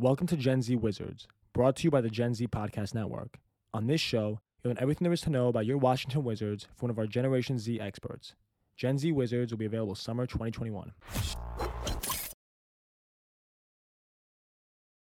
Welcome to Gen Z Wizards, brought to you by the Gen Z Podcast Network. On this show, you'll learn everything there is to know about your Washington Wizards from one of our Generation Z experts. Gen Z Wizards will be available summer 2021.